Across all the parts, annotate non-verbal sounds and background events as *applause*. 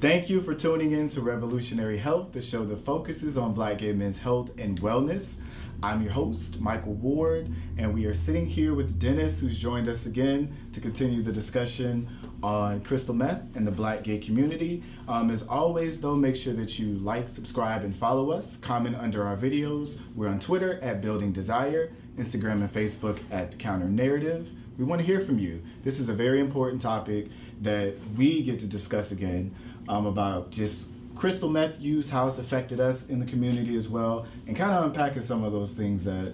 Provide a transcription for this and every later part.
Thank you for tuning in to Revolutionary Health, the show that focuses on black gay men's health and wellness. I'm your host, Michael Ward, and we are sitting here with Dennis, who's joined us again to continue the discussion on crystal meth and the black gay community. Um, as always, though, make sure that you like, subscribe, and follow us. Comment under our videos. We're on Twitter at Building Desire, Instagram and Facebook at The Counter Narrative. We want to hear from you. This is a very important topic that we get to discuss again um, about just crystal meth use, how it's affected us in the community as well, and kind of unpacking some of those things that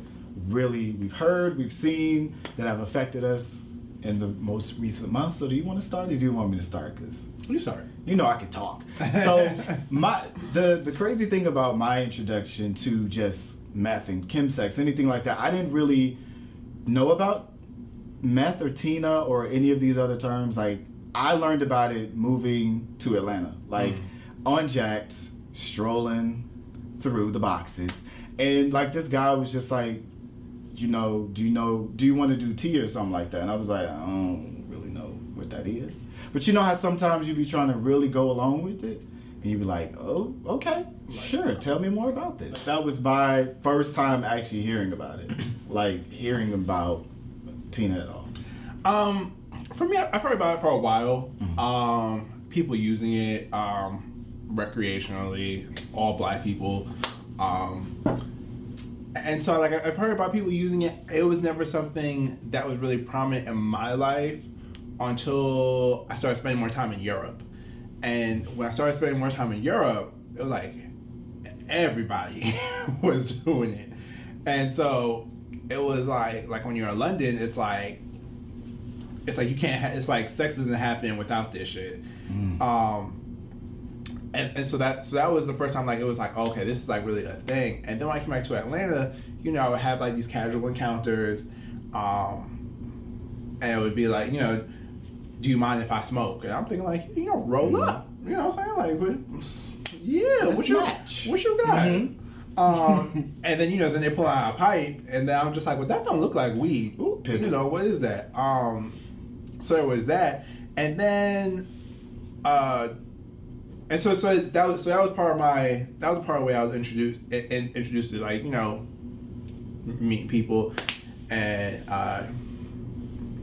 really we've heard, we've seen that have affected us in the most recent months. So, do you want to start, or do you want me to start? Because you start. You know I can talk. So, *laughs* my the the crazy thing about my introduction to just meth and chemsex, anything like that, I didn't really know about meth or Tina or any of these other terms. Like, I learned about it moving to Atlanta. Like. Mm on Jack'd, strolling through the boxes, and like this guy was just like, you know, do you know, do you want to do tea or something like that? And I was like, I don't really know what that is. But you know how sometimes you be trying to really go along with it, and you'd be like, oh, okay, sure, tell me more about this. That was my first time actually hearing about it, like hearing about Tina at all. Um, for me, I've heard about it for a while. Mm-hmm. Um, people using it. Um, recreationally, all black people. Um, and so, like, I've heard about people using it. It was never something that was really prominent in my life until I started spending more time in Europe. And when I started spending more time in Europe, it was like everybody *laughs* was doing it. And so it was like, like when you're in London, it's like, it's like you can't. Ha- it's like sex isn't happening without this shit. Mm. Um, and, and so that so that was the first time like it was like okay this is like really a thing and then when I came back to Atlanta you know I would have like these casual encounters um, and it would be like you know do you mind if I smoke and I'm thinking like you know roll mm-hmm. up you know what I'm saying like yeah what's your match. what's your guy mm-hmm. um, *laughs* and then you know then they pull out a pipe and then I'm just like well that don't look like weed Ooh, you know what is that um, so it was that. And then uh, and so so that was so that was part of my that was part of the way I was introduced in, introduced to like you know meet people. And uh,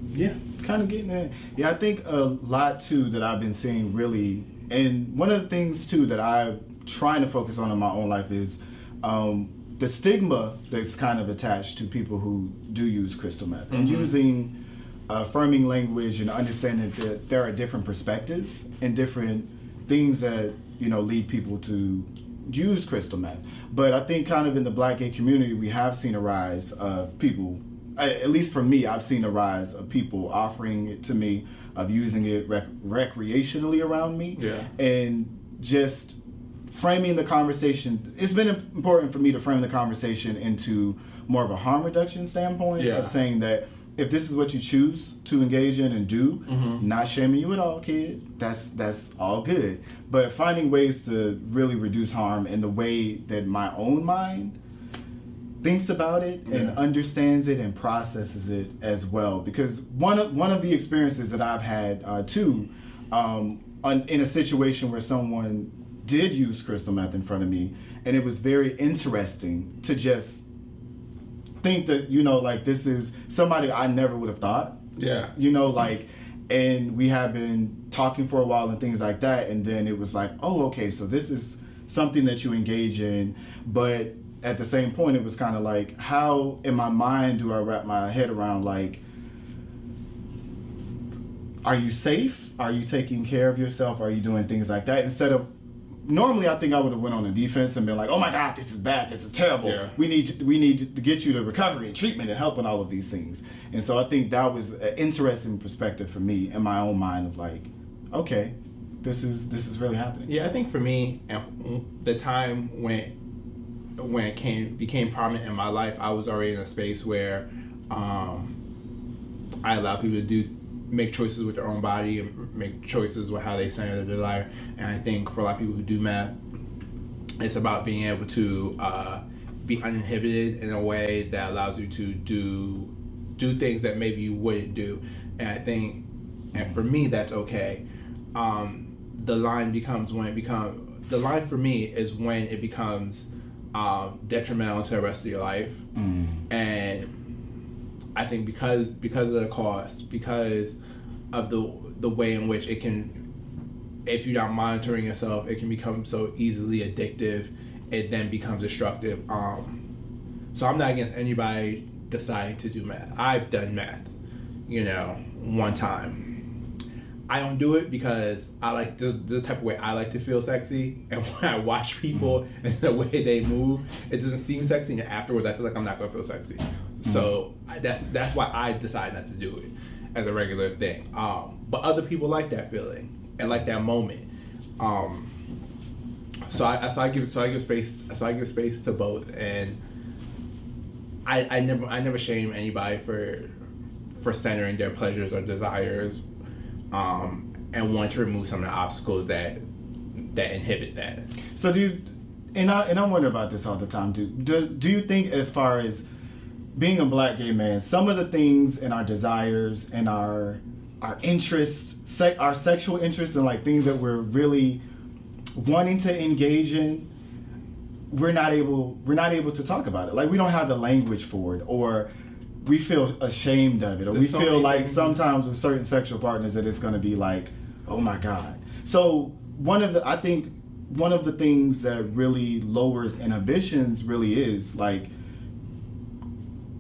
yeah kind of getting that. Yeah I think a lot too that I've been seeing really and one of the things too that I'm trying to focus on in my own life is um, the stigma that's kind of attached to people who do use crystal meth. Mm-hmm. and using affirming language and understanding that there are different perspectives and different things that you know lead people to use crystal meth. But I think kind of in the black gay community, we have seen a rise of people. At least for me, I've seen a rise of people offering it to me, of using it rec- recreationally around me, yeah. and just framing the conversation. It's been important for me to frame the conversation into more of a harm reduction standpoint yeah. of saying that if this is what you choose to engage in and do, mm-hmm. not shaming you at all, kid. That's that's all good. But finding ways to really reduce harm in the way that my own mind thinks about it yeah. and understands it and processes it as well. Because one of one of the experiences that I've had uh, too, um, on, in a situation where someone did use crystal meth in front of me, and it was very interesting to just think that you know like this is somebody I never would have thought. Yeah. You know like and we have been talking for a while and things like that and then it was like, "Oh, okay, so this is something that you engage in." But at the same point it was kind of like how in my mind do I wrap my head around like are you safe? Are you taking care of yourself? Are you doing things like that instead of normally I think I would have went on the defense and been like, "Oh my God, this is bad. This is terrible. Yeah. We need to, we need to get you to recovery and treatment and help and all of these things." And so I think that was an interesting perspective for me in my own mind of like, okay, this is this is really happening. Yeah, I think for me, the time when when it came became prominent in my life, I was already in a space where um, I allowed people to do make choices with their own body and make choices with how they center their life. And I think for a lot of people who do meth, it's about being able to uh, be uninhibited in a way that allows you to do do things that maybe you wouldn't do. And I think, and for me, that's okay. Um, the line becomes when it becomes the line for me is when it becomes um, detrimental to the rest of your life, and I think because because of the cost, because of the the way in which it can, if you're not monitoring yourself, it can become so easily addictive. It then becomes destructive. Um, so I'm not against anybody deciding to do meth. I've done meth, you know, one time. I don't do it because I like this, this type of way I like to feel sexy, *laughs* and when I watch people *laughs* and the way they move, it doesn't seem sexy, and afterwards I feel like I'm not gonna feel sexy. So that's that's why I decide not to do it as a regular thing. Um, but other people like that feeling and like that moment. Um, so I so I give so I give space so I give space to both, and I I never I never shame anybody for for centering their pleasures or desires, um, and want to remove some of the obstacles that that inhibit that. So do you, and I and I wonder about this all the time too. Do do you think as far as being a black gay man, some of the things and our desires and our our interests, se- our sexual interests and like things that we're really wanting to engage in, we're not able we're not able to talk about it. Like we don't have the language for it or we feel ashamed of it or There's we so feel like things- sometimes with certain sexual partners that it's going to be like oh my god so one of the i think one of the things that really lowers inhibitions really is like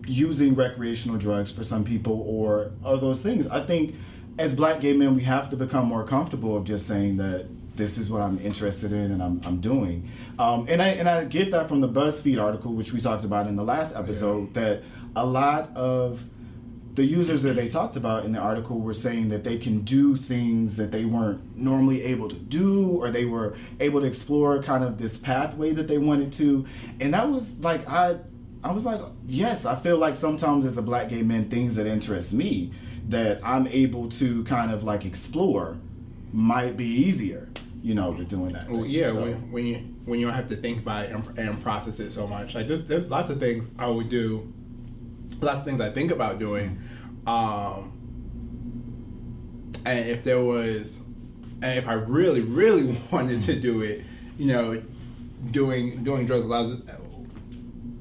using recreational drugs for some people or or those things. I think as black gay men we have to become more comfortable of just saying that this is what i'm interested in and i'm, I'm doing. Um, and i and i get that from the buzzfeed article which we talked about in the last episode that a lot of the users that they talked about in the article were saying that they can do things that they weren't normally able to do or they were able to explore kind of this pathway that they wanted to. And that was like i i was like yes i feel like sometimes as a black gay man things that interest me that i'm able to kind of like explore might be easier you know with doing that Well, yeah, So- when, when you when you don't have to think about it and, and process it so much. Like there's there's lots of things I would do, lots of things I think about doing, um, and if there was, and if I really really *laughs* wanted to do it, you know, doing doing drugs allows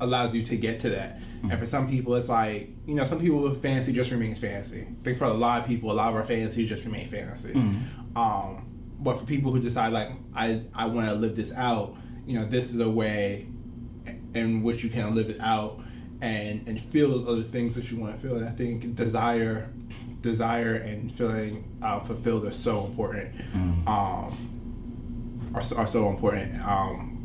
allows you to get to that. And for some people, it's like you know, some people fantasy just remains fantasy. I think for a lot of people, a lot of our fantasies just remain fantasy. Um, but for people who decide like I I want to live this out, you know, this is a way in which you can live it out and and feel those other things that you want to feel. And I think desire, desire, and feeling uh, fulfilled are so important. Um, are so, are so important. Um,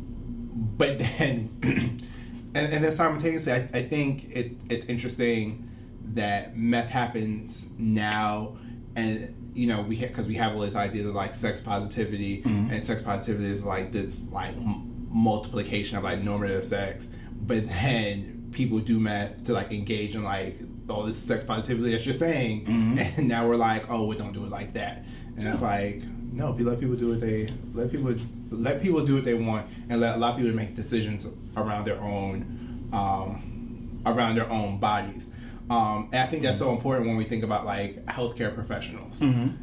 but then, *clears throat* and, and then simultaneously, I, I think it, it's interesting that meth happens now, and you know we because we have all these ideas of like sex positivity, mm-hmm. and sex positivity is like this like m- multiplication of like normative sex, but then people do meth to like engage in like all this sex positivity that you're saying, mm-hmm. *laughs* and now we're like, oh, we don't do it like that, and it's like no, you let people do what they let people let people do what they want, and let a lot of people make decisions around their own um, around their own bodies. Um, and I think that's so important when we think about like healthcare professionals.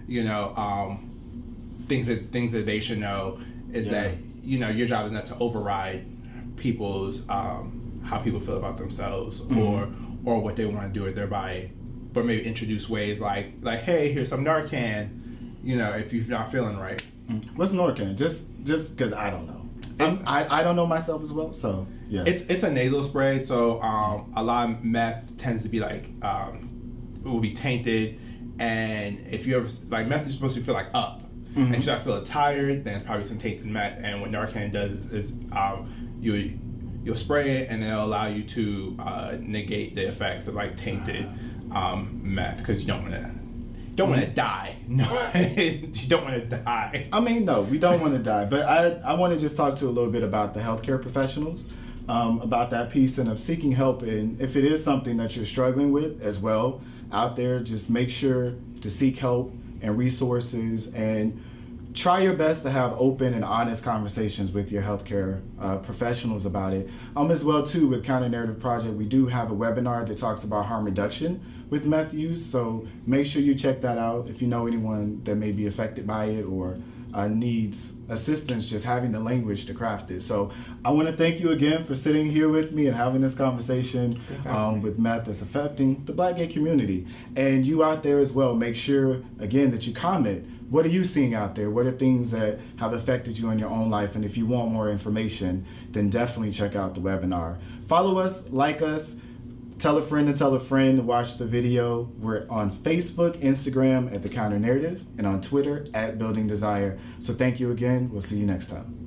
You know, um, things that things that they should know is Yeah. that you know your job is not to override people's um, how people feel about themselves or or what they want to do with their body, but maybe introduce ways like like hey, here's some Narcan. You know, if you're not feeling right. What's Narcan just just because i don't know. I'm, I, I don't know myself as well so yeah. It's it's a nasal spray, so um, a lot of meth tends to be like um, it will be tainted, and if you ever like meth is supposed to feel like up, and if you feeling tired, then it's probably some tainted meth. And what Narcan does is, is um, you you'll spray it, and it'll allow you to uh, negate the effects of like tainted um, meth because you don't want to don't want to die. *laughs* No, you don't want to die. I mean, no, we don't want to die, but I, I want to just talk to a little bit about the healthcare professionals, um, about that piece and of seeking help. And if it is something that you're struggling with as well out there, just make sure to seek help and resources and try your best to have open and honest conversations with your healthcare uh, professionals about it. Um, as well too with Counter Narrative Project, we do have a webinar that talks about harm reduction with meth use. So make sure you check that out if you know anyone that may be affected by it or uh, needs assistance just having the language to craft it. So I want to thank you again for sitting here with me and having this conversation um, with meth that's affecting the black gay community. And you out there as well, make sure again that you comment. What are you seeing out there? What are things that have affected you in your own life? And if you want more information, then definitely check out the webinar. Follow us, like us, tell a friend to tell a friend to watch the video. We're on Facebook, Instagram at The Counter Narrative, and on Twitter at Building Desire. So thank you again. We'll see you next time.